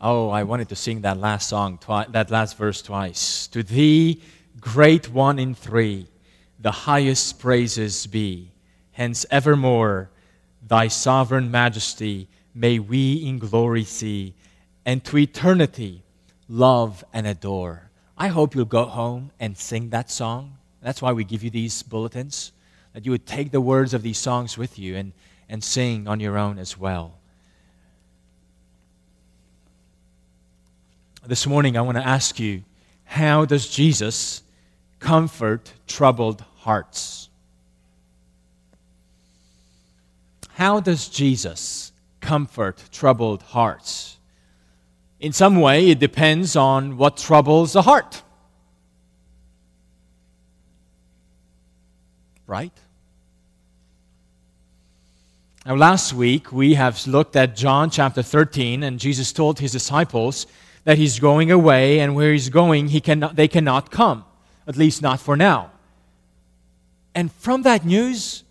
Oh, I wanted to sing that last song, twi- that last verse twice. To thee, great one in three, the highest praises be. Hence, evermore, thy sovereign majesty may we in glory see, and to eternity love and adore. I hope you'll go home and sing that song. That's why we give you these bulletins, that you would take the words of these songs with you and, and sing on your own as well. This morning, I want to ask you how does Jesus comfort troubled hearts? How does Jesus comfort troubled hearts? In some way, it depends on what troubles the heart. Right? Now, last week we have looked at John chapter 13, and Jesus told his disciples that he's going away, and where he's going, he cannot, they cannot come, at least not for now. And from that news,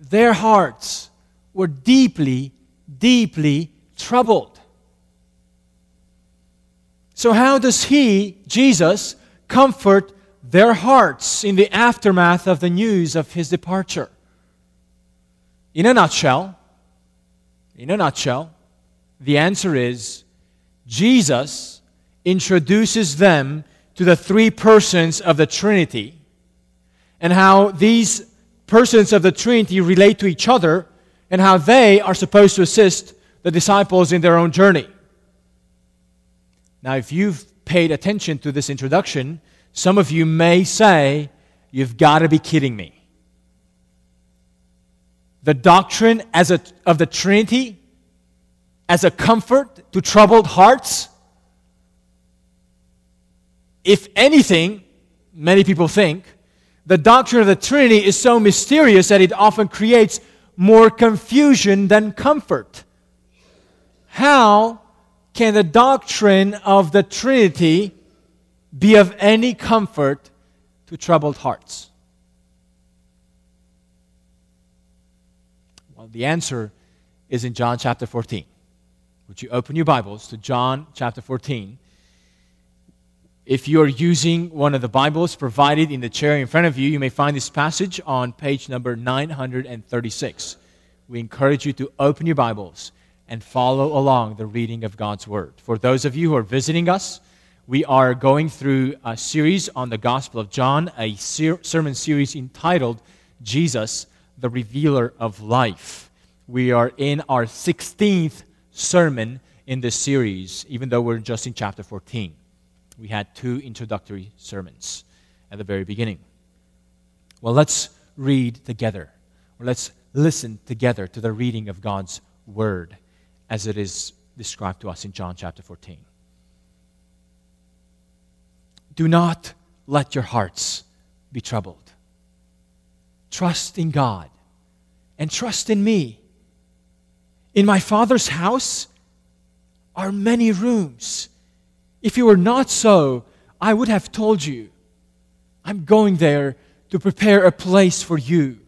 their hearts were deeply, deeply troubled. So, how does he, Jesus, comfort their hearts in the aftermath of the news of his departure? In a nutshell, in a nutshell, the answer is Jesus introduces them to the three persons of the Trinity and how these persons of the Trinity relate to each other and how they are supposed to assist the disciples in their own journey. Now, if you've paid attention to this introduction, some of you may say, You've got to be kidding me. The doctrine as a, of the Trinity as a comfort to troubled hearts if anything, many people think, the doctrine of the Trinity is so mysterious that it often creates more confusion than comfort. How can the doctrine of the Trinity be of any comfort to troubled hearts? Well, the answer is in John chapter 14. Would you open your Bibles to John chapter 14? If you're using one of the Bibles provided in the chair in front of you, you may find this passage on page number 936. We encourage you to open your Bibles and follow along the reading of God's Word. For those of you who are visiting us, we are going through a series on the Gospel of John, a ser- sermon series entitled Jesus, the Revealer of Life. We are in our 16th sermon in this series, even though we're just in chapter 14 we had two introductory sermons at the very beginning. Well, let's read together, or let's listen together to the reading of God's Word as it is described to us in John chapter 14. Do not let your hearts be troubled. Trust in God and trust in me. In my Father's house are many rooms. If it were not so, I would have told you, I'm going there to prepare a place for you.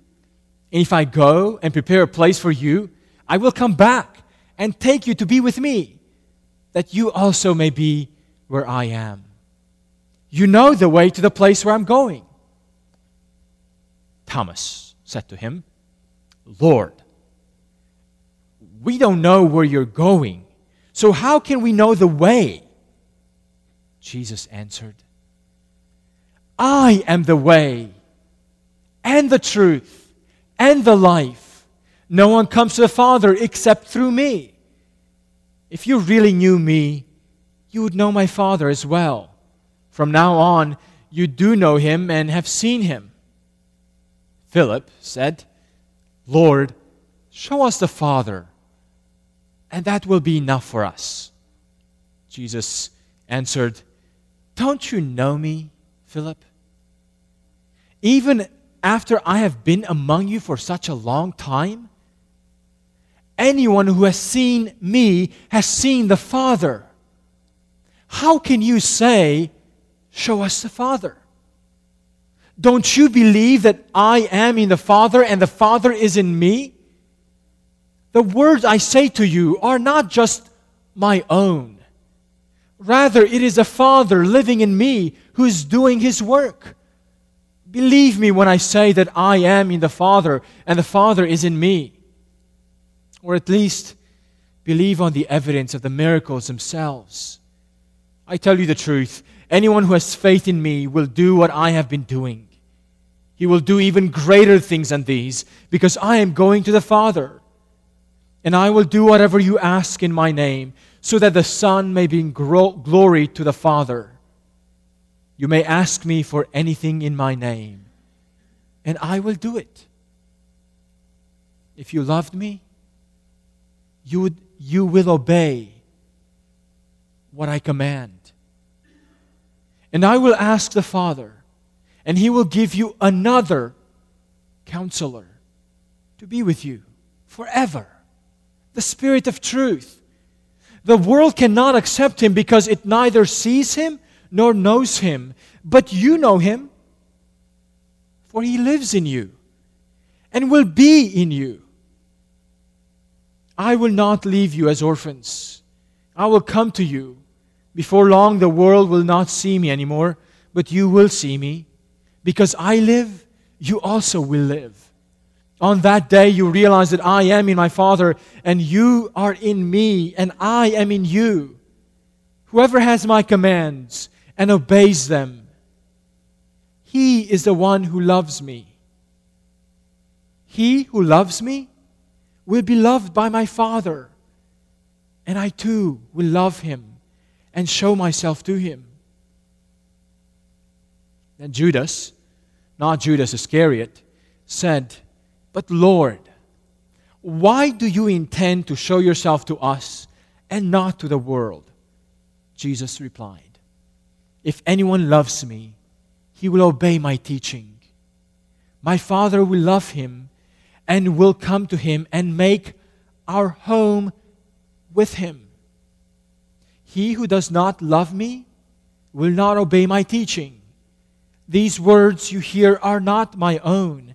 And if I go and prepare a place for you, I will come back and take you to be with me, that you also may be where I am. You know the way to the place where I'm going. Thomas said to him, Lord, we don't know where you're going, so how can we know the way? Jesus answered, I am the way and the truth and the life. No one comes to the Father except through me. If you really knew me, you would know my Father as well. From now on, you do know him and have seen him. Philip said, Lord, show us the Father, and that will be enough for us. Jesus answered, don't you know me, Philip? Even after I have been among you for such a long time? Anyone who has seen me has seen the Father. How can you say, Show us the Father? Don't you believe that I am in the Father and the Father is in me? The words I say to you are not just my own Rather, it is the Father living in me who is doing his work. Believe me when I say that I am in the Father and the Father is in me. Or at least believe on the evidence of the miracles themselves. I tell you the truth anyone who has faith in me will do what I have been doing. He will do even greater things than these because I am going to the Father. And I will do whatever you ask in my name so that the Son may bring glory to the Father. You may ask me for anything in my name, and I will do it. If you loved me, you, would, you will obey what I command. And I will ask the Father, and he will give you another counselor to be with you forever the Spirit of truth. The world cannot accept him because it neither sees him nor knows him. But you know him, for he lives in you and will be in you. I will not leave you as orphans. I will come to you. Before long, the world will not see me anymore, but you will see me. Because I live, you also will live. On that day, you realize that I am in my Father, and you are in me, and I am in you. Whoever has my commands and obeys them, he is the one who loves me. He who loves me will be loved by my Father, and I too will love him and show myself to him. Then Judas, not Judas Iscariot, said, But Lord, why do you intend to show yourself to us and not to the world? Jesus replied, If anyone loves me, he will obey my teaching. My Father will love him and will come to him and make our home with him. He who does not love me will not obey my teaching. These words you hear are not my own,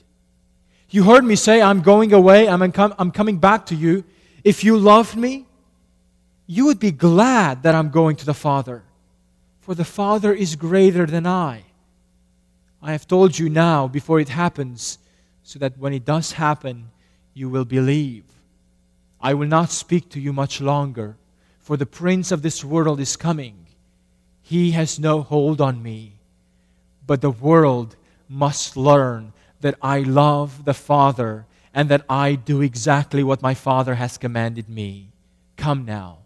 You heard me say, I'm going away, I'm, I'm coming back to you. If you loved me, you would be glad that I'm going to the Father, for the Father is greater than I. I have told you now before it happens, so that when it does happen, you will believe. I will not speak to you much longer, for the prince of this world is coming. He has no hold on me. But the world must learn that I love the Father and that I do exactly what my Father has commanded me. Come now,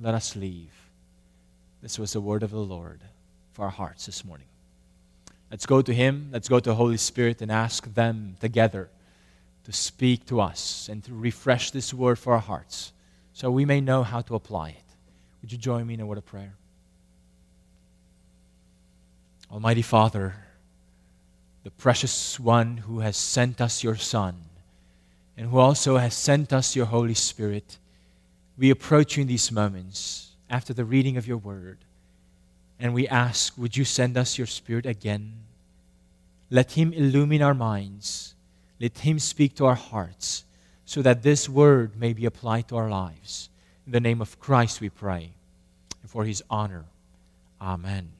let us leave. This was the word of the Lord for our hearts this morning. Let's go to Him. Let's go to the Holy Spirit and ask them together to speak to us and to refresh this word for our hearts so we may know how to apply it. Would you join me in a word of prayer? Almighty Father, the precious one who has sent us your Son and who also has sent us your Holy Spirit, we approach you in these moments after the reading of your word. And we ask, would you send us your Spirit again? Let Him illumine our minds. Let Him speak to our hearts so that this word may be applied to our lives. In the name of Christ we pray. And for His honor. Amen.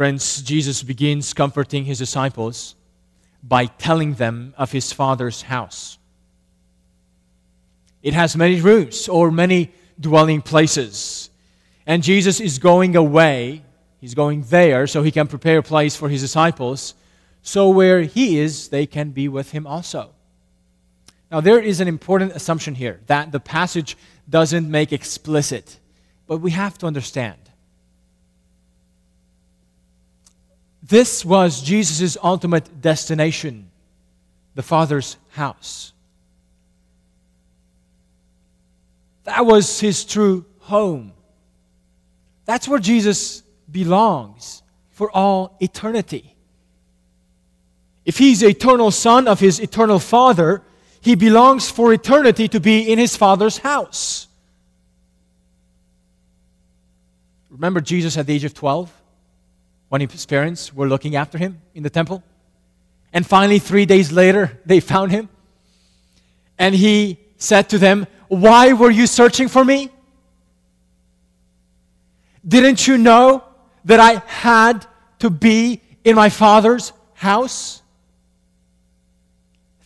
Friends, Jesus begins comforting His disciples by telling them of His Father's house. It has many rooms or many dwelling places. And Jesus is going away. He's going there so he can prepare a place for his disciples. So where he is, they can be with him also. Now, there is an important assumption here that the passage doesn't make explicit, but we have to understand. This was Jesus' ultimate destination, the Father's house. That was his true home. That's where Jesus belongs for all eternity. If he's eternal son of his eternal father, he belongs for eternity to be in his father's house. Remember Jesus at the age of 12 when his parents were looking after him in the temple? And finally, three days later, they found him. And he said to them, Why were you searching for me? Didn't you know that I had to be in my Father's house?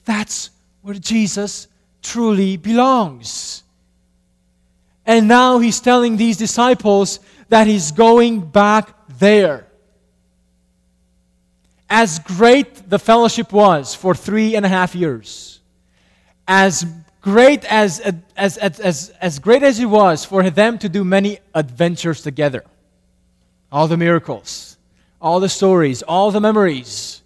That's where Jesus truly belongs. And now he's telling these disciples that he's going back there. As great the fellowship was for three and a half years, as great as, as, as, as, as great as it was for them to do many adventures together, all the miracles, all the stories, all the memories,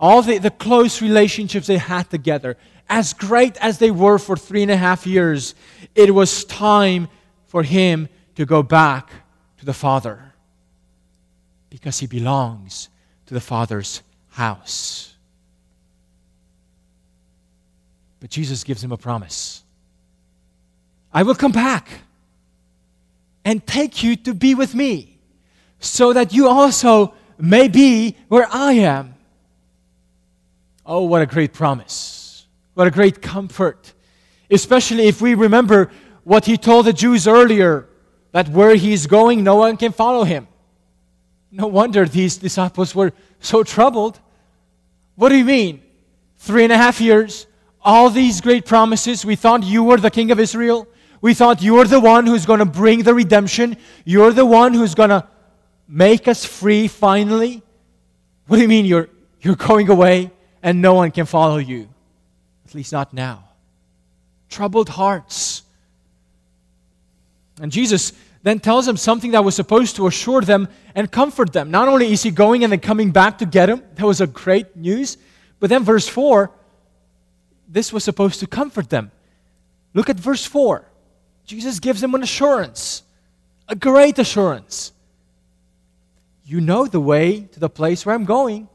all the, the close relationships they had together, as great as they were for three and a half years, it was time for him to go back to the Father because he belongs to the Father's house. But Jesus gives him a promise I will come back and take you to be with me so that you also may be where I am. Oh, what a great promise. What a great comfort. Especially if we remember what he told the Jews earlier that where he is going, no one can follow him. No wonder these disciples were so troubled. What do you mean? Three and a half years, all these great promises. We thought you were the king of Israel. We thought you're the one who's going to bring the redemption. You're the one who's going to make us free finally. What do you mean you're, you're going away? and no one can follow you. At least not now. Troubled hearts. And Jesus then tells them something that was supposed to assure them and comfort them. Not only is he going and then coming back to get him, that was a great news, but then verse 4, this was supposed to comfort them. Look at verse 4. Jesus gives them an assurance, a great assurance. You know the way to the place where I'm going.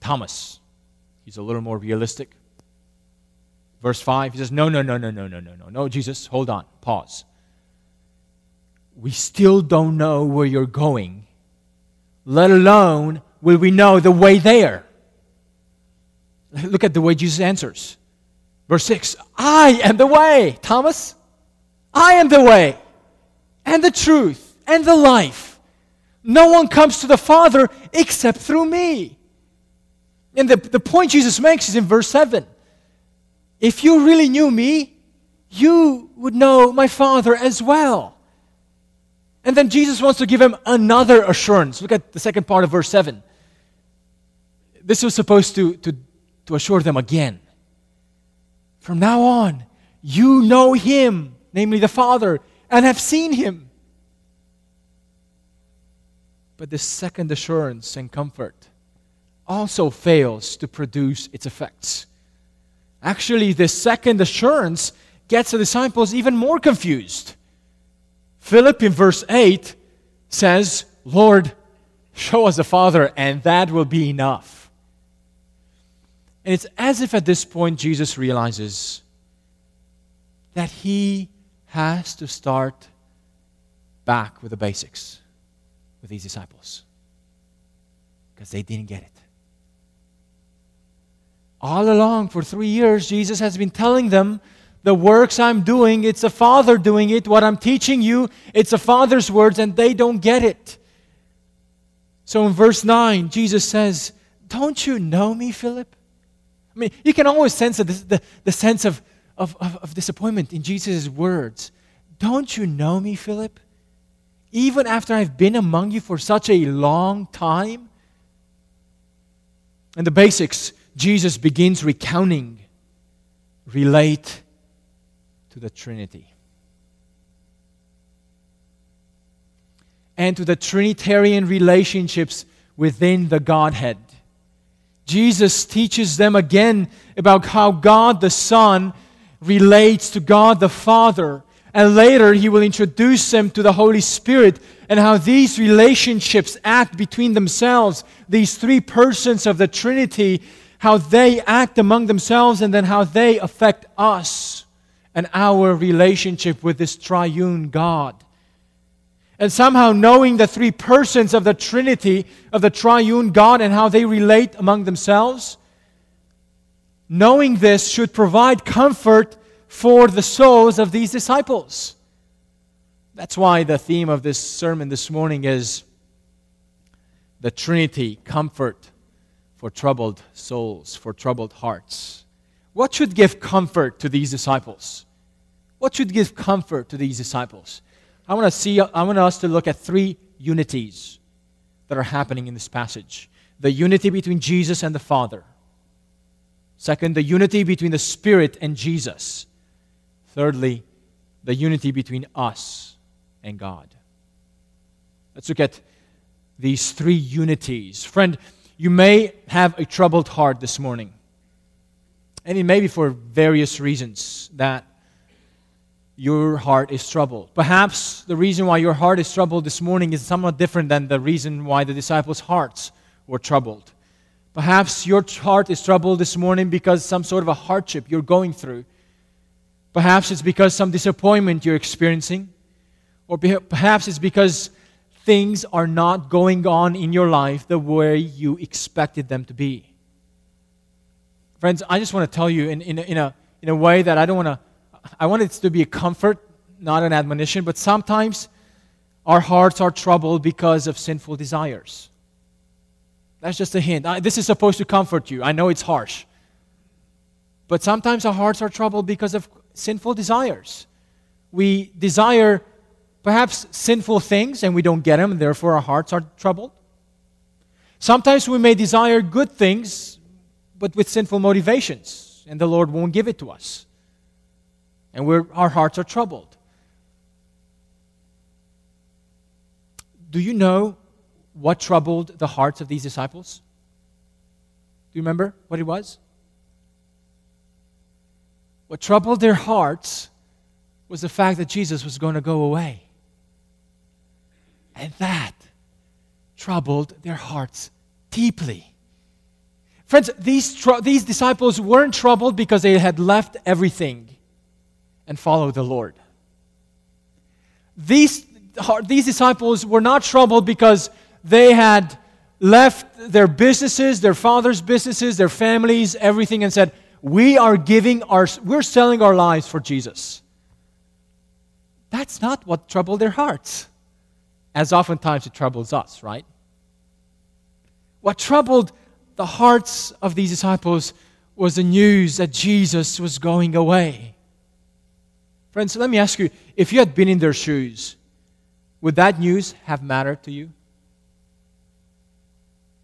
Thomas. He's a little more realistic. Verse 5, he says, No, no, no, no, no, no, no, no. No, Jesus, hold on. Pause. We still don't know where you're going, let alone will we know the way there. Look at the way Jesus answers. Verse 6 I am the way, Thomas. I am the way and the truth and the life. No one comes to the Father except through me. And the, the point Jesus makes is in verse 7. If you really knew me, you would know my Father as well. And then Jesus wants to give him another assurance. Look at the second part of verse 7. This was supposed to, to, to assure them again. From now on, you know him, namely the Father, and have seen him. But the second assurance and comfort also fails to produce its effects. Actually, the second assurance gets the disciples even more confused. Philip in verse 8 says, Lord, show us the Father, and that will be enough. And it's as if at this point Jesus realizes that he has to start back with the basics with these disciples because they didn't get it. All along, for three years, Jesus has been telling them the works I'm doing, it's a Father doing it. What I'm teaching you, it's a Father's words, and they don't get it. So in verse 9, Jesus says, Don't you know me, Philip? I mean, you can always sense the, the, the sense of, of, of, of disappointment in Jesus' words. Don't you know me, Philip? Even after I've been among you for such a long time? And the basics Jesus begins recounting relate to the Trinity. And to the Trinitarian relationships within the Godhead. Jesus teaches them again about how God the Son relates to God the Father. And later, he will introduce them to the Holy Spirit and how these relationships act between themselves, these three persons of the Trinity, how they act among themselves, and then how they affect us and our relationship with this triune God. And somehow knowing the three persons of the Trinity, of the triune God, and how they relate among themselves, knowing this should provide comfort for the souls of these disciples. That's why the theme of this sermon this morning is the Trinity comfort for troubled souls, for troubled hearts. What should give comfort to these disciples? What should give comfort to these disciples? I want to see I want us to look at three unities that are happening in this passage. The unity between Jesus and the Father. Second, the unity between the Spirit and Jesus. Thirdly, the unity between us and God. Let's look at these three unities. Friend, you may have a troubled heart this morning. And it may be for various reasons that your heart is troubled. Perhaps the reason why your heart is troubled this morning is somewhat different than the reason why the disciples' hearts were troubled. Perhaps your heart is troubled this morning because some sort of a hardship you're going through. Perhaps it's because some disappointment you're experiencing. Or perhaps it's because things are not going on in your life the way you expected them to be. Friends, I just want to tell you in, in, in, a, in a way that I don't want to, I want it to be a comfort, not an admonition, but sometimes our hearts are troubled because of sinful desires. That's just a hint. I, this is supposed to comfort you. I know it's harsh. But sometimes our hearts are troubled because of sinful desires. We desire perhaps sinful things and we don't get them, and therefore our hearts are troubled. Sometimes we may desire good things, but with sinful motivations, and the Lord won't give it to us. And our hearts are troubled. Do you know what troubled the hearts of these disciples? Do you remember what it was? What troubled their hearts was the fact that Jesus was going to go away. And that troubled their hearts deeply. Friends, these, tr- these disciples weren't troubled because they had left everything and followed the Lord. These, these disciples were not troubled because they had left their businesses, their father's businesses, their families, everything, and said, We are giving our, we're selling our lives for Jesus. That's not what troubled their hearts as oftentimes it troubles us, right? What troubled the hearts of these disciples was the news that Jesus was going away. Friends, let me ask you if you had been in their shoes, would that news have mattered to you?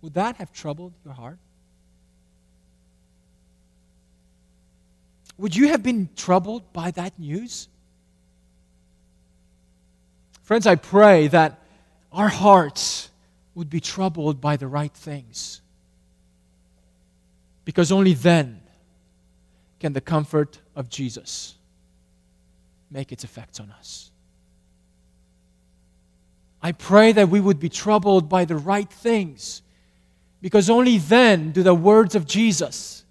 Would that have troubled your heart? Would you have been troubled by that news? Friends, I pray that our hearts would be troubled by the right things. Because only then can the comfort of Jesus make its effects on us. I pray that we would be troubled by the right things, because only then do the words of Jesus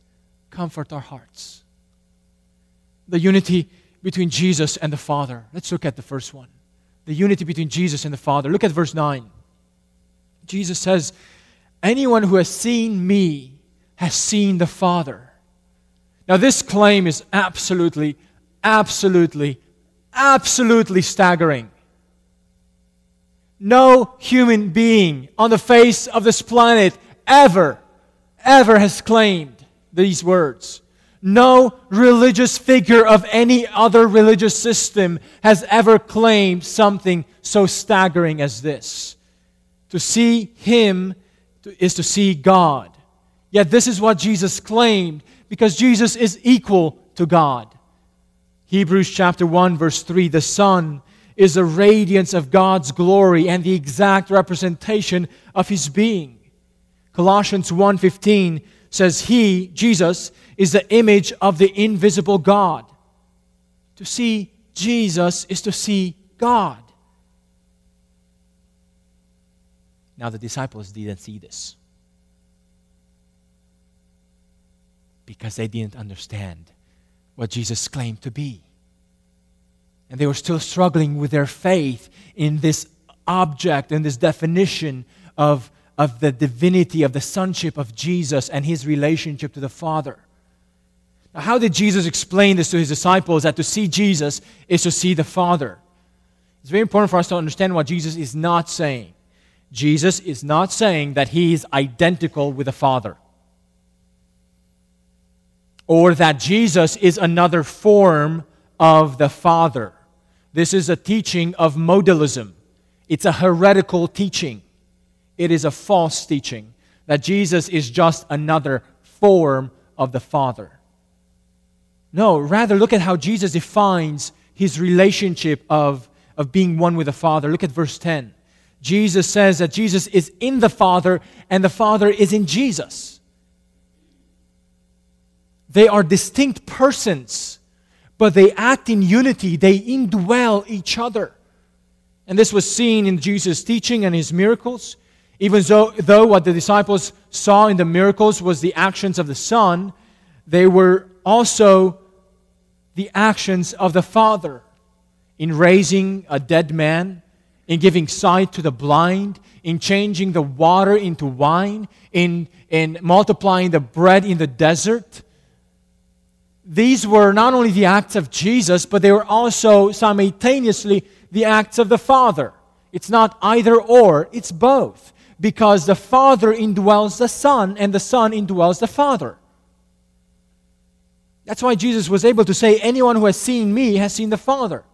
comfort our hearts. The unity between Jesus and the Father. Let's look at the first one the unity between Jesus and the Father. Look at verse 9. Jesus says, Anyone who has seen me has seen the Father. Now, this claim is absolutely, absolutely, absolutely staggering. No human being on the face of this planet ever, ever has claimed these words. No religious figure of any other religious system has ever claimed something so staggering as this. To see Him is to see God. Yet this is what Jesus claimed because Jesus is equal to God. Hebrews chapter 1 verse 3 the Son is the radiance of God's glory and the exact representation of his being. Colossians 1:15 says he Jesus is the image of the invisible God, To see Jesus is to see God. Now, the disciples didn't see this because they didn't understand what Jesus claimed to be. And they were still struggling with their faith in this object and this definition of, of the divinity, of the sonship of Jesus and his relationship to the Father. Now, how did Jesus explain this to his disciples that to see Jesus is to see the Father? It's very important for us to understand what Jesus is not saying. Jesus is not saying that he is identical with the Father or that Jesus is another form of the Father. This is a teaching of modalism. It's a heretical teaching. It is a false teaching that Jesus is just another form of the Father. No, rather look at how Jesus defines his relationship of, of being one with the Father. Look at verse 10. Jesus says that Jesus is in the Father and the Father is in Jesus. They are distinct persons, but they act in unity, they indwell each other. And this was seen in Jesus' teaching and his miracles. Even though, though what the disciples saw in the miracles was the actions of the Son, they were also the actions of the Father in raising a dead man, in giving sight to the blind, in changing the water into wine, in, in multiplying the bread in the desert. These were not only the acts of Jesus, but they were also simultaneously the acts of the Father. It's not either or, it's both. Because the Father indwells the Son, and the Son indwells the Father. That's why Jesus was able to say, Anyone who has seen me has seen the Father.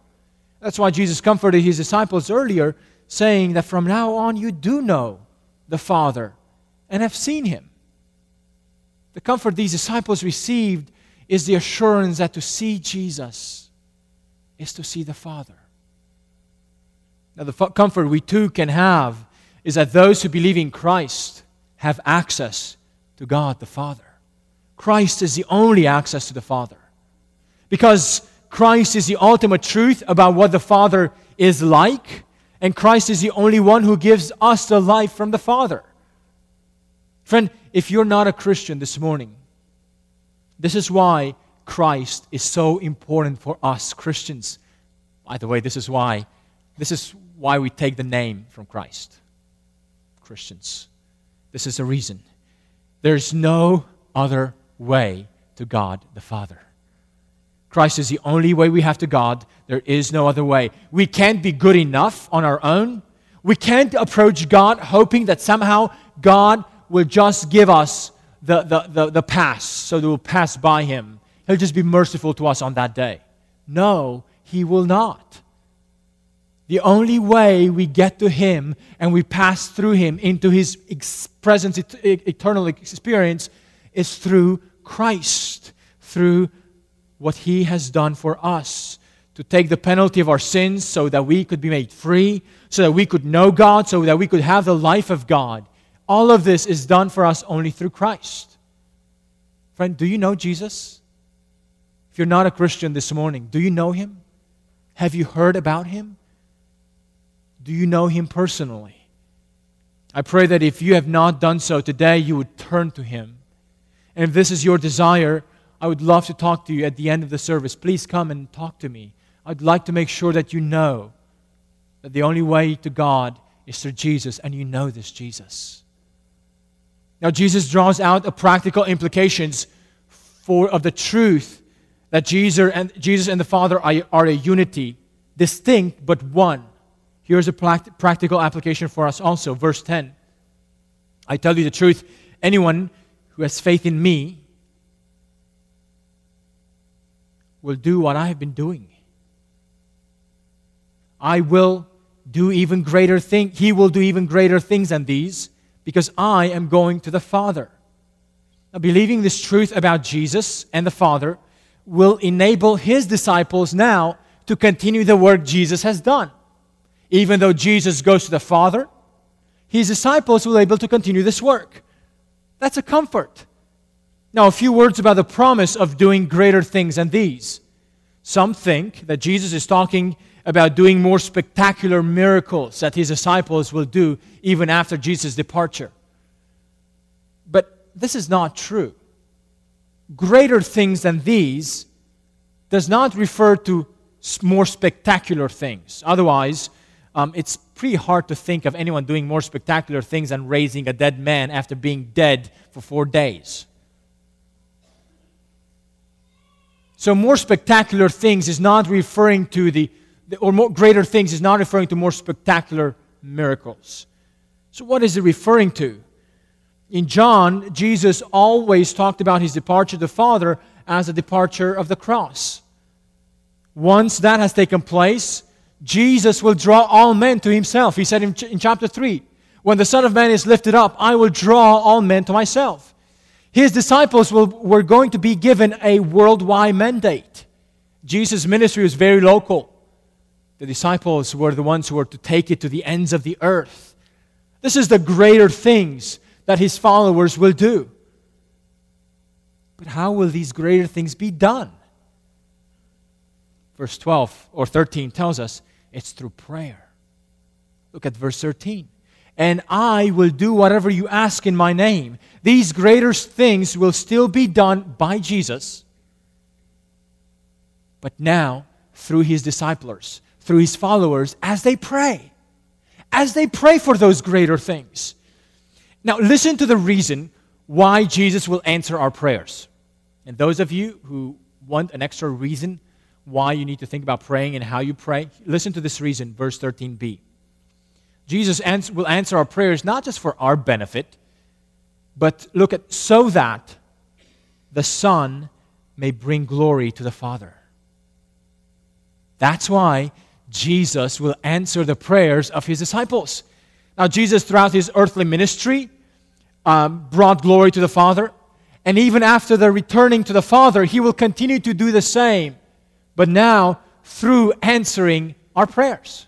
That's why Jesus comforted his disciples earlier, saying that from now on you do know the Father and have seen him. The comfort these disciples received is the assurance that to see Jesus is to see the Father. Now, the comfort we too can have is that those who believe in Christ have access to God the Father. Christ is the only access to the Father. Because Christ is the ultimate truth about what the Father is like, and Christ is the only one who gives us the life from the Father. Friend, if you're not a Christian this morning, this is why Christ is so important for us Christians. By the way, this is why this is why we take the name from Christ. Christians. This is the reason. There's no other way to God the Father. Christ is the only way we have to God. There is no other way. We can't be good enough on our own. We can't approach God hoping that somehow God will just give us the, the, the, the pass so that we'll pass by Him. He'll just be merciful to us on that day. No, He will not. The only way we get to Him and we pass through Him into His ex- presence, et- eternal experience, is through Christ through what he has done for us to take the penalty of our sins so that we could be made free, so that we could know God, so that we could have the life of God. All of this is done for us only through Christ. Friend, do you know Jesus? If you're not a Christian this morning, do you know him? Have you heard about him? Do you know him personally? I pray that if you have not done so today, you would turn to him and if this is your desire, I would love to talk to you at the end of the service. Please come and talk to me. I'd like to make sure that you know that the only way to God is through Jesus, and you know this Jesus. Now, Jesus draws out the practical implications for, of the truth that Jesus and, Jesus and the Father are, are a unity, distinct but one. Here's a practical application for us also. Verse 10. I tell you the truth, anyone who has faith in me will do what I have been doing. I will do even greater things. He will do even greater things than these because I am going to the Father. Now, believing this truth about Jesus and the Father will enable his disciples now to continue the work Jesus has done. Even though Jesus goes to the Father, his disciples will be able to continue this work. That's a comfort. Now, a few words about the promise of doing greater things than these. Some think that Jesus is talking about doing more spectacular miracles that his disciples will do even after Jesus' departure. But this is not true. Greater things than these does not refer to more spectacular things. Otherwise, um, it's pretty hard to think of anyone doing more spectacular things than raising a dead man after being dead for four days. So, more spectacular things is not referring to the, or more greater things is not referring to more spectacular miracles. So, what is it referring to? In John, Jesus always talked about his departure to the Father as a departure of the cross. Once that has taken place, Jesus will draw all men to himself. He said in, ch- in chapter 3 When the Son of Man is lifted up, I will draw all men to myself. His disciples will, were going to be given a worldwide mandate. Jesus' ministry was very local. The disciples were the ones who were to take it to the ends of the earth. This is the greater things that his followers will do. But how will these greater things be done? Verse 12 or 13 tells us it's through prayer. Look at verse 13 and I will do whatever you ask in my name. These greater things will still be done by Jesus, but now through his disciples, through his followers, as they pray. As they pray for those greater things. Now, listen to the reason why Jesus will answer our prayers. And those of you who want an extra reason why you need to think about praying and how you pray, listen to this reason, verse 13b. Jesus ans- will answer our prayers not just for our benefit, but look at so that the Son may bring glory to the Father. That's why Jesus will answer the prayers of his disciples. Now, Jesus, throughout his earthly ministry, um, brought glory to the Father. And even after the returning to the Father, he will continue to do the same, but now through answering our prayers.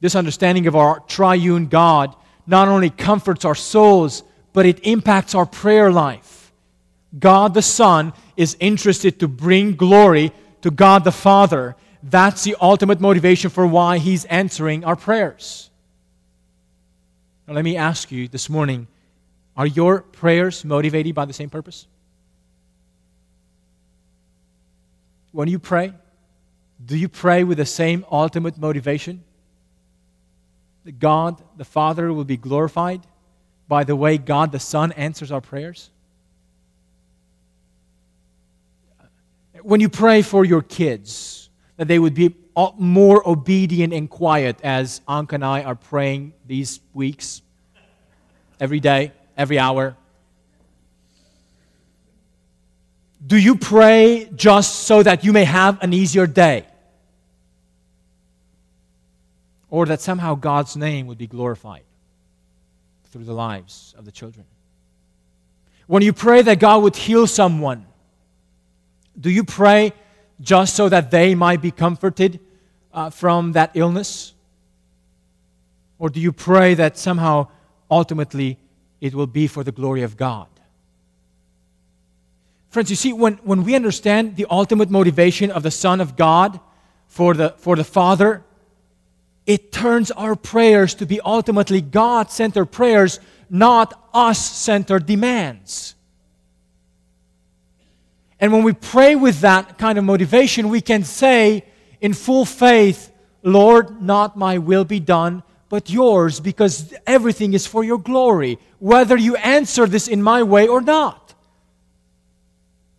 This understanding of our triune God not only comforts our souls, but it impacts our prayer life. God the Son is interested to bring glory to God the Father. That's the ultimate motivation for why He's answering our prayers. Now, let me ask you this morning are your prayers motivated by the same purpose? When you pray, do you pray with the same ultimate motivation? that God the Father will be glorified by the way God the Son answers our prayers? When you pray for your kids, that they would be more obedient and quiet, as Anka and I are praying these weeks, every day, every hour. Do you pray just so that you may have an easier day? or that somehow God's name would be glorified through the lives of the children. When you pray that God would heal someone, do you pray just so that they might be comforted uh, from that illness? Or do you pray that somehow ultimately it will be for the glory of God? Friends, you see, when, when we understand the ultimate motivation of the Son of God for the, for the Father it turns our prayers to be ultimately God centered prayers, not us centered demands. And when we pray with that kind of motivation, we can say in full faith, Lord, not my will be done, but yours, because everything is for your glory, whether you answer this in my way or not.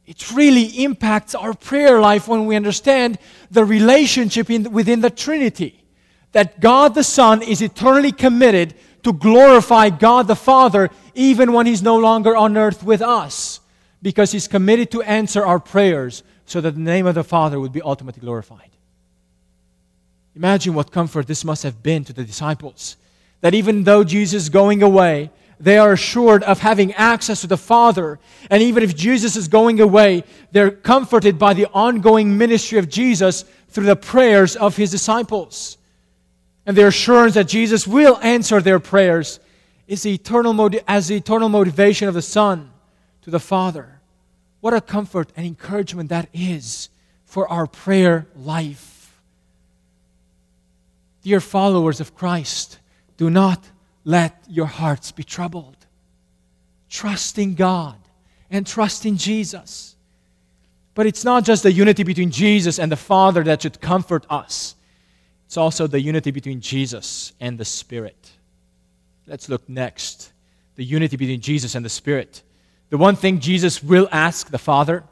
It really impacts our prayer life when we understand the relationship in, within the Trinity that God the Son is eternally committed to glorify God the Father even when He's no longer on earth with us, because He's committed to answer our prayers so that the name of the Father would be ultimately glorified. Imagine what comfort this must have been to the disciples. That even though Jesus is going away, they are assured of having access to the Father. And even if Jesus is going away, they're comforted by the ongoing ministry of Jesus through the prayers of his disciples and their assurance that Jesus will answer their prayers is the eternal as the eternal motivation of the Son to the Father. What a comfort and encouragement that is for our prayer life. Dear followers of Christ, do not let your hearts be troubled. Trust in God and trust in Jesus. But it's not just the unity between Jesus and the Father that should comfort us, it's also the unity between Jesus and the Spirit. Let's look next the unity between Jesus and the Spirit. The one thing Jesus will ask the Father,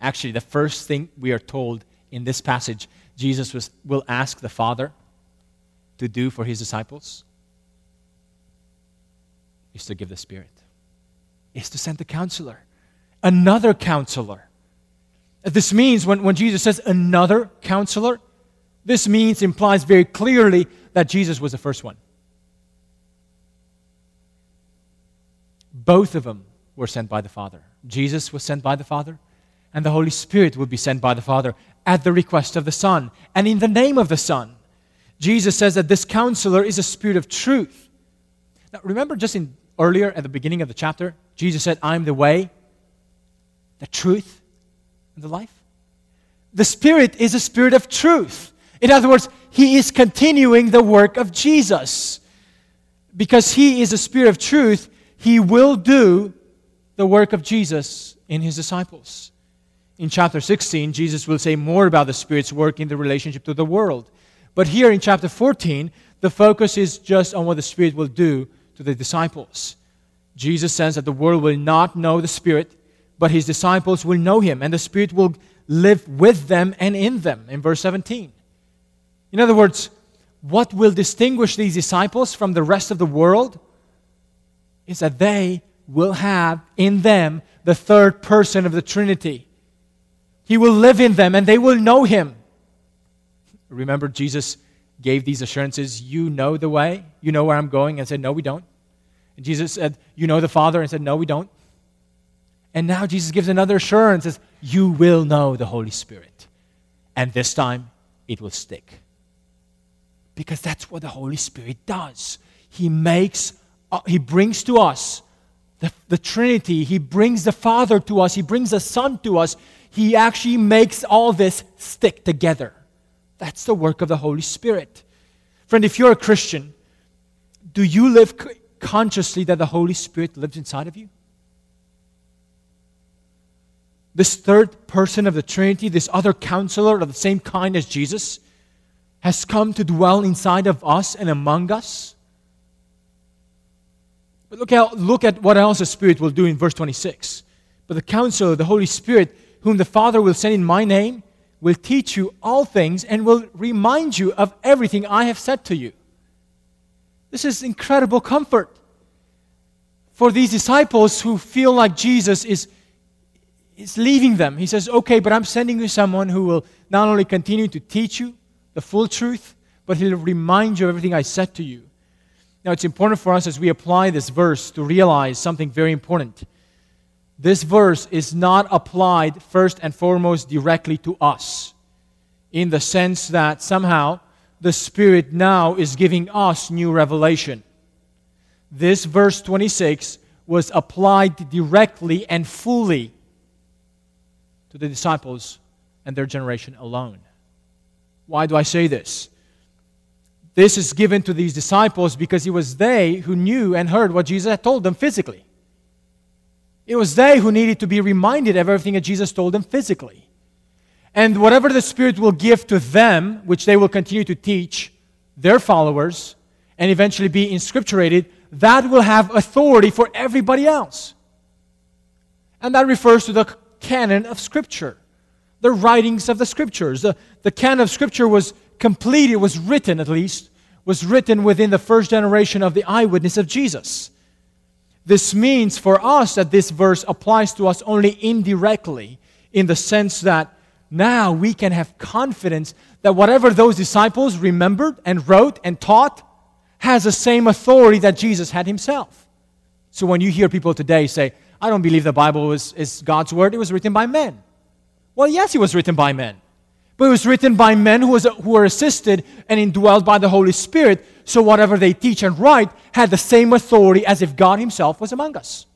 actually, the first thing we are told in this passage, Jesus was, will ask the Father to do for his disciples is to give the Spirit, is to send the counselor, another counselor. This means when, when Jesus says another counselor, this means, implies very clearly that Jesus was the first one. Both of them were sent by the Father. Jesus was sent by the Father, and the Holy Spirit would be sent by the Father at the request of the Son and in the name of the Son. Jesus says that this counselor is a spirit of truth. Now, remember just in earlier at the beginning of the chapter, Jesus said, I'm the way, the truth, and the life. The Spirit is a spirit of truth. In other words, He is continuing the work of Jesus. Because He is a spirit of truth, He will do the work of Jesus in His disciples. In chapter 16, Jesus will say more about the Spirit's work in the relationship to the world. But here in chapter 14, the focus is just on what the Spirit will do to the disciples. Jesus says that the world will not know the Spirit, but his disciples will know him, and the Spirit will live with them and in them, in verse 17. In other words, what will distinguish these disciples from the rest of the world is that they will have in them the third person of the Trinity. He will live in them and they will know him. Remember, Jesus gave these assurances You know the way, you know where I'm going, and said, No, we don't. And Jesus said, You know the Father, and said, No, we don't. And now Jesus gives another assurance says, You will know the Holy Spirit. And this time it will stick. Because that's what the Holy Spirit does. He makes, uh, He brings to us the, the Trinity. He brings the Father to us. He brings the Son to us. He actually makes all this stick together. That's the work of the Holy Spirit. Friend, if you're a Christian, do you live consciously that the Holy Spirit lives inside of you? This third person of the Trinity, this other counselor of the same kind as Jesus, has come to dwell inside of us and among us. But look, how, look at what else the Spirit will do in verse 26. But the counselor, the Holy Spirit, whom the Father will send in my name, will teach you all things and will remind you of everything I have said to you. This is incredible comfort for these disciples who feel like Jesus is, is leaving them. He says, Okay, but I'm sending you someone who will not only continue to teach you the full truth, but he'll remind you of everything I said to you. Now, it's important for us as we apply this verse to realize something very important this verse is not applied first and foremost directly to us in the sense that somehow the Spirit now is giving us new revelation. This verse 26 was applied directly and fully to the disciples and their generation alone. Why do I say this? This is given to these disciples because it was they who knew and heard what Jesus had told them physically. It was they who needed to be reminded of everything that Jesus told them physically. And whatever the Spirit will give to them, which they will continue to teach their followers and eventually be inscripturated, that will have authority for everybody else. And that refers to the canon of Scripture, the writings of the Scriptures. The, the canon of Scripture was complete, it was written at least, was written within the first generation of the eyewitness of Jesus. This means for us that this verse applies to us only indirectly in the sense that now we can have confidence that whatever those disciples remembered and wrote and taught has the same authority that Jesus had himself. So when you hear people today say, I don't believe the Bible is, is God's word, it was written by men. Well, yes, it was written by men. But it was written by men who, was, who were assisted and indwelled by the Holy Spirit, so whatever they teach and write had the same authority as if God Himself was among us.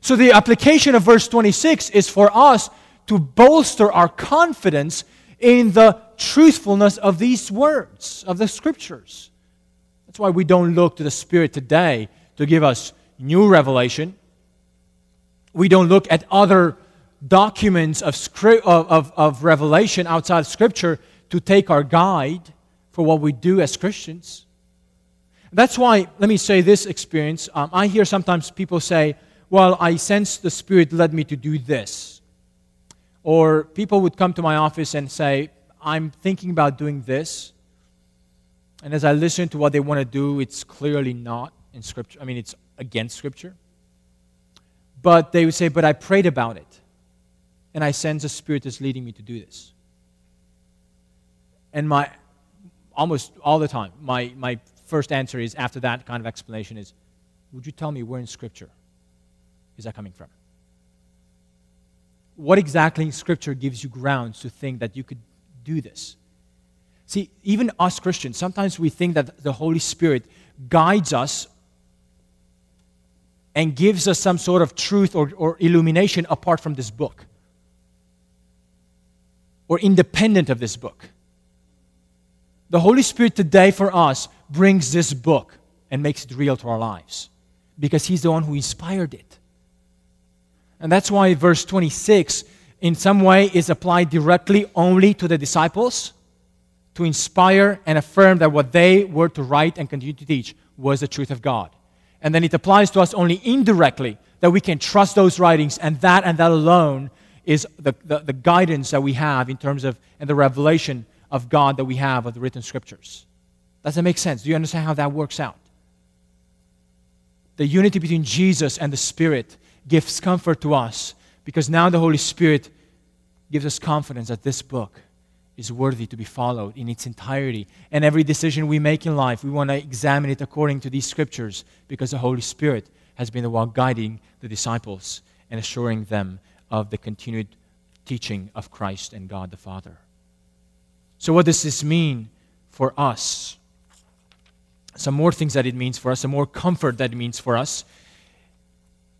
So the application of verse 26 is for us to bolster our confidence in the truthfulness of these words, of the scriptures. That's why we don't look to the Spirit today to give us new revelation. We don't look at other documents of, script, of, of, of revelation outside of Scripture to take our guide for what we do as Christians. That's why, let me say this experience. Um, I hear sometimes people say, Well, I sense the Spirit led me to do this. Or people would come to my office and say, I'm thinking about doing this. And as I listen to what they want to do, it's clearly not in Scripture. I mean, it's against Scripture. But they would say, But I prayed about it. And I sense a Spirit is leading me to do this. And my, almost all the time, my, my first answer is after that kind of explanation is, Would you tell me where in Scripture is that coming from? What exactly in Scripture gives you grounds to think that you could do this? See, even us Christians, sometimes we think that the Holy Spirit guides us and gives us some sort of truth or, or illumination apart from this book or independent of this book. The Holy Spirit today for us brings this book and makes it real to our lives because He's the one who inspired it. And that's why verse 26, in some way, is applied directly only to the disciples to inspire and affirm that what they were to write and continue to teach was the truth of God. And then it applies to us only indirectly that we can trust those writings, and that and that alone is the, the, the guidance that we have in terms of and the revelation of God that we have of the written scriptures. Does that make sense? Do you understand how that works out? The unity between Jesus and the Spirit gives comfort to us because now the Holy Spirit gives us confidence that this book is worthy to be followed in its entirety. And every decision we make in life, we want to examine it according to these scriptures because the Holy Spirit has been the one guiding the disciples and assuring them of the continued teaching of Christ and God the Father. So, what does this mean for us? Some more things that it means for us, some more comfort that it means for us.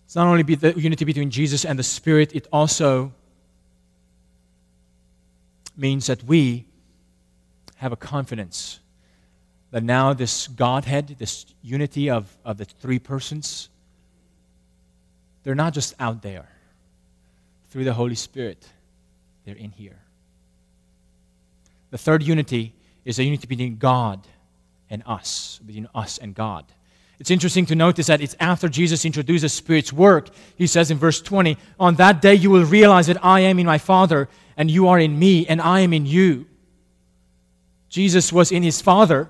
It's not only the unity between Jesus and the Spirit, it also means that we have a confidence that now this Godhead, this unity of, of the three persons, they're not just out there. Through the Holy Spirit, they're in here. The third unity is a unity between God and us, between us and God. It's interesting to notice that it's after Jesus introduces Spirit's work. He says in verse 20, On that day you will realize that I am in my Father, and you are in me, and I am in you. Jesus was in his Father,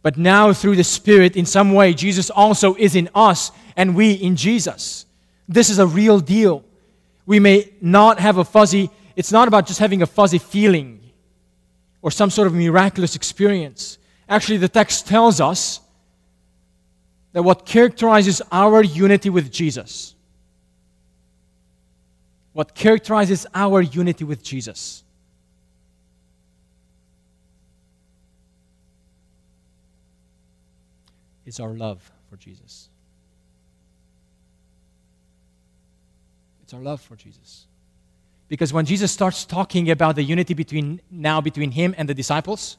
but now through the Spirit, in some way, Jesus also is in us, and we in Jesus. This is a real deal. We may not have a fuzzy, it's not about just having a fuzzy feeling or some sort of miraculous experience. Actually, the text tells us that what characterizes our unity with Jesus, what characterizes our unity with Jesus, is our love for Jesus. It's our love for Jesus. Because when Jesus starts talking about the unity between now between him and the disciples,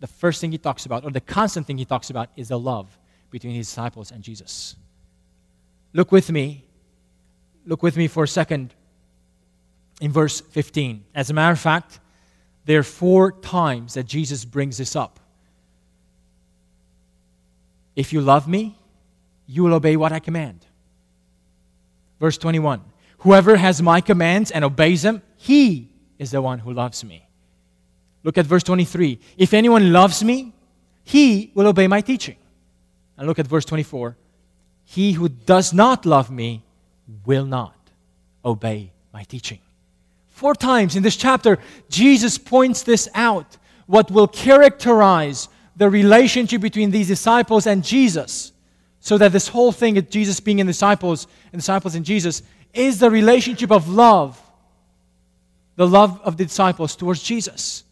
the first thing he talks about, or the constant thing he talks about, is the love between his disciples and Jesus. Look with me. Look with me for a second in verse 15. As a matter of fact, there are four times that Jesus brings this up. If you love me, you will obey what I command. Verse 21 Whoever has my commands and obeys them, he is the one who loves me. Look at verse 23. If anyone loves me, he will obey my teaching. And look at verse 24. He who does not love me will not obey my teaching. Four times in this chapter, Jesus points this out what will characterize the relationship between these disciples and Jesus. So that this whole thing of Jesus being in disciples and disciples in Jesus is the relationship of love. The love of the disciples towards Jesus.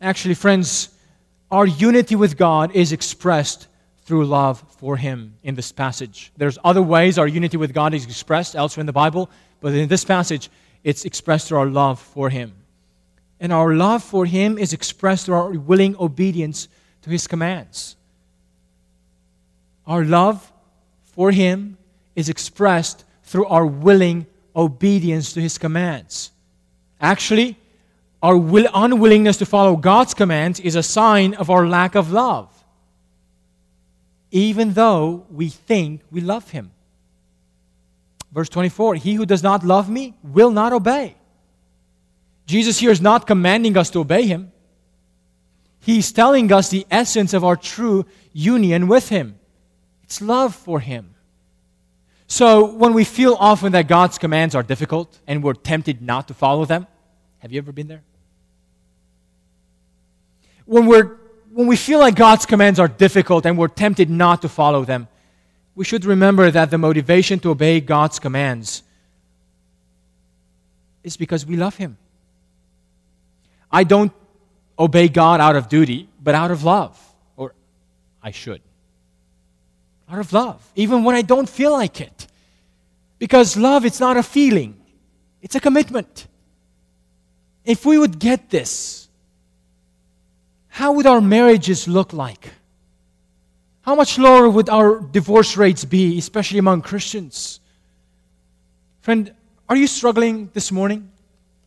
Actually, friends, our unity with God is expressed through love for Him in this passage. There's other ways our unity with God is expressed elsewhere in the Bible, but in this passage, it's expressed through our love for Him. And our love for Him is expressed through our willing obedience to His commands. Our love for Him is expressed through our willing obedience to His commands. Actually, our will, unwillingness to follow God's commands is a sign of our lack of love, even though we think we love Him. Verse 24 He who does not love me will not obey. Jesus here is not commanding us to obey Him. He's telling us the essence of our true union with Him. It's love for Him. So, when we feel often that God's commands are difficult and we're tempted not to follow them, have you ever been there? When, we're, when we feel like God's commands are difficult and we're tempted not to follow them, we should remember that the motivation to obey God's commands is because we love Him. I don't obey God out of duty, but out of love. Or I should. Out of love, even when I don't feel like it. Because love, it's not a feeling, it's a commitment. If we would get this, how would our marriages look like? How much lower would our divorce rates be, especially among Christians? Friend, are you struggling this morning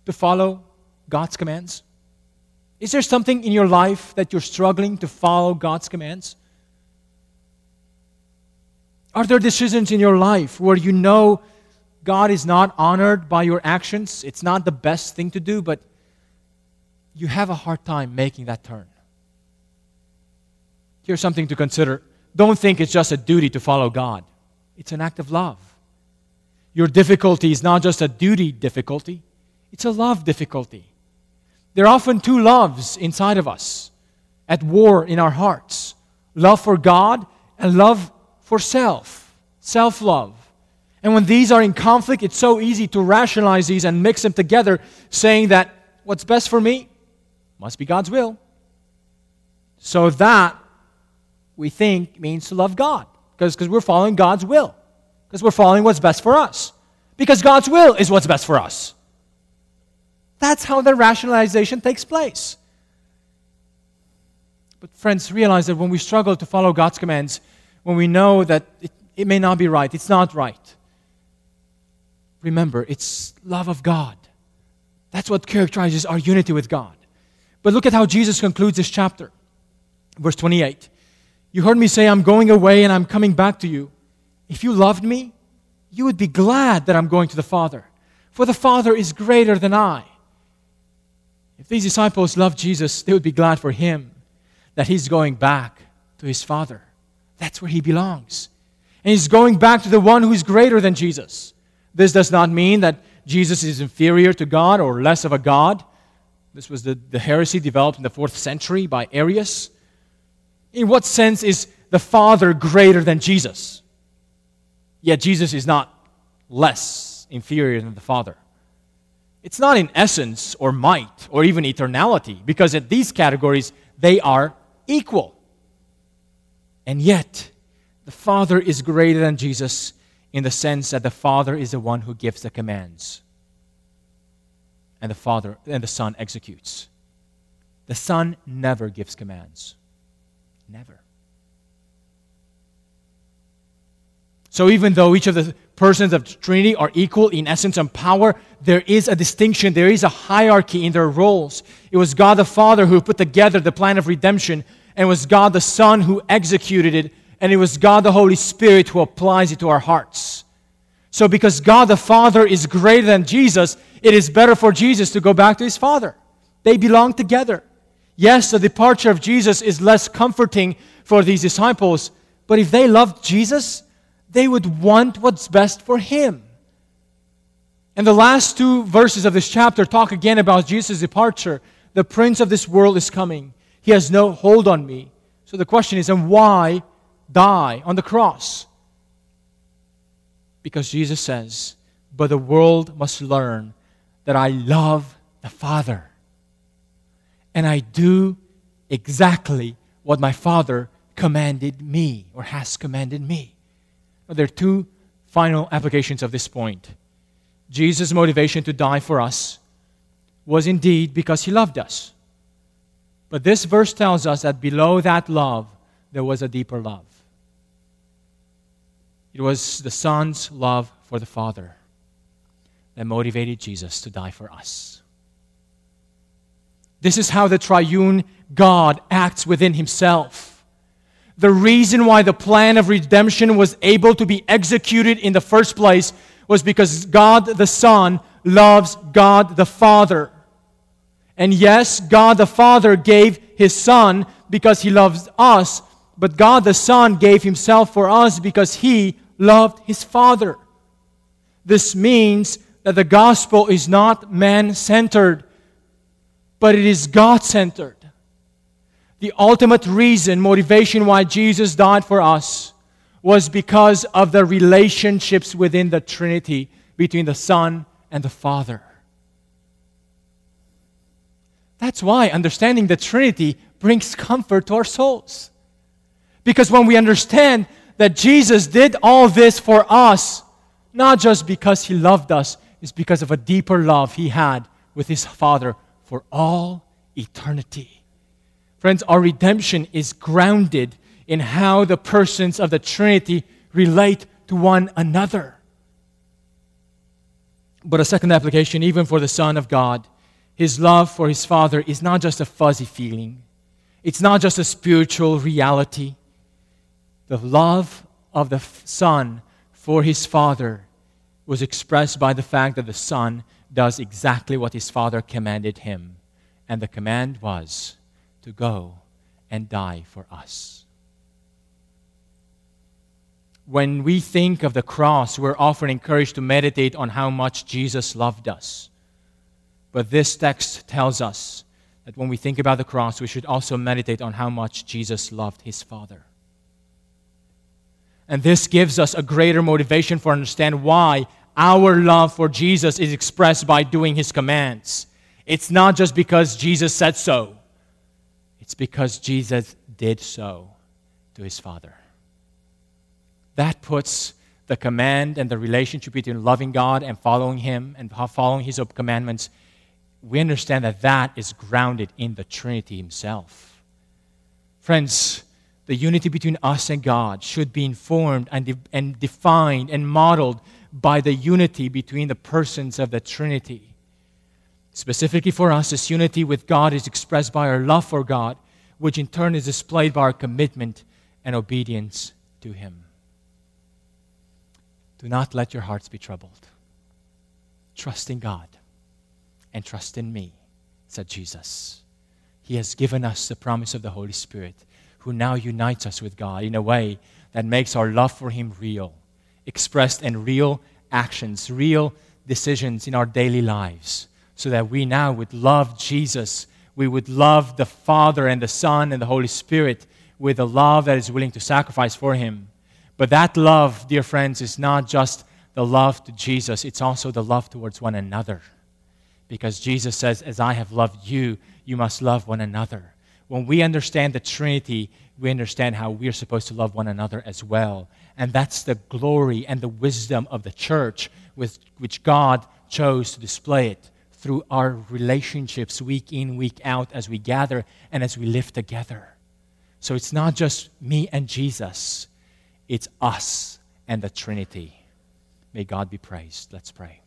to follow God's commands? Is there something in your life that you're struggling to follow God's commands? Are there decisions in your life where you know God is not honored by your actions? It's not the best thing to do, but you have a hard time making that turn. Here's something to consider. Don't think it's just a duty to follow God, it's an act of love. Your difficulty is not just a duty difficulty, it's a love difficulty. There are often two loves inside of us at war in our hearts love for God and love for self, self love. And when these are in conflict, it's so easy to rationalize these and mix them together, saying that what's best for me must be God's will. So that we think means to love God because we're following God's will, because we're following what's best for us, because God's will is what's best for us. That's how the rationalization takes place. But, friends, realize that when we struggle to follow God's commands, when we know that it, it may not be right, it's not right, remember, it's love of God. That's what characterizes our unity with God. But look at how Jesus concludes this chapter. Verse 28 You heard me say, I'm going away and I'm coming back to you. If you loved me, you would be glad that I'm going to the Father, for the Father is greater than I. If these disciples loved Jesus, they would be glad for him that he's going back to his Father. That's where he belongs. And he's going back to the one who's greater than Jesus. This does not mean that Jesus is inferior to God or less of a God. This was the, the heresy developed in the fourth century by Arius. In what sense is the Father greater than Jesus? Yet Jesus is not less inferior than the Father. It's not in essence or might or even eternality, because in these categories, they are equal. And yet, the Father is greater than Jesus in the sense that the Father is the one who gives the commands. And the Father and the Son executes. The Son never gives commands. Never. So even though each of the persons of the Trinity are equal in essence and power, there is a distinction, there is a hierarchy in their roles. It was God the Father who put together the plan of redemption, and it was God the Son who executed it, and it was God the Holy Spirit who applies it to our hearts. So, because God the Father is greater than Jesus, it is better for Jesus to go back to his Father. They belong together. Yes, the departure of Jesus is less comforting for these disciples, but if they loved Jesus, they would want what's best for him. And the last two verses of this chapter talk again about Jesus' departure. The prince of this world is coming. He has no hold on me. So the question is, and why die on the cross? Because Jesus says, But the world must learn that I love the Father. And I do exactly what my Father commanded me or has commanded me. There are two final applications of this point. Jesus' motivation to die for us was indeed because he loved us. But this verse tells us that below that love, there was a deeper love. It was the Son's love for the Father that motivated Jesus to die for us. This is how the triune God acts within himself. The reason why the plan of redemption was able to be executed in the first place was because God the Son loves God the Father. And yes, God the Father gave his Son because he loves us, but God the Son gave himself for us because he loved his Father. This means that the gospel is not man centered, but it is God centered. The ultimate reason, motivation why Jesus died for us was because of the relationships within the Trinity between the Son and the Father. That's why understanding the Trinity brings comfort to our souls. Because when we understand that Jesus did all this for us, not just because he loved us, it's because of a deeper love he had with his Father for all eternity. Friends, our redemption is grounded in how the persons of the Trinity relate to one another. But a second application, even for the Son of God, his love for his Father is not just a fuzzy feeling, it's not just a spiritual reality. The love of the Son for his Father was expressed by the fact that the Son does exactly what his Father commanded him. And the command was to go and die for us. When we think of the cross, we're often encouraged to meditate on how much Jesus loved us. But this text tells us that when we think about the cross, we should also meditate on how much Jesus loved his Father. And this gives us a greater motivation for understand why our love for Jesus is expressed by doing his commands. It's not just because Jesus said so. It's because Jesus did so to his Father. That puts the command and the relationship between loving God and following him and following his commandments we understand that that is grounded in the Trinity Himself. Friends, the unity between us and God should be informed and, de- and defined and modeled by the unity between the persons of the Trinity. Specifically for us, this unity with God is expressed by our love for God, which in turn is displayed by our commitment and obedience to Him. Do not let your hearts be troubled. Trust in God and trust in me, said Jesus. He has given us the promise of the Holy Spirit, who now unites us with God in a way that makes our love for Him real, expressed in real actions, real decisions in our daily lives, so that we now would love Jesus. We would love the Father and the Son and the Holy Spirit with a love that is willing to sacrifice for Him. But that love, dear friends, is not just the love to Jesus, it's also the love towards one another because Jesus says, As I have loved you, you must love one another. When we understand the Trinity, we understand how we are supposed to love one another as well. And that's the glory and the wisdom of the church with which God chose to display it through our relationships week in, week out, as we gather and as we live together. So it's not just me and Jesus, it's us and the Trinity. May God be praised. Let's pray.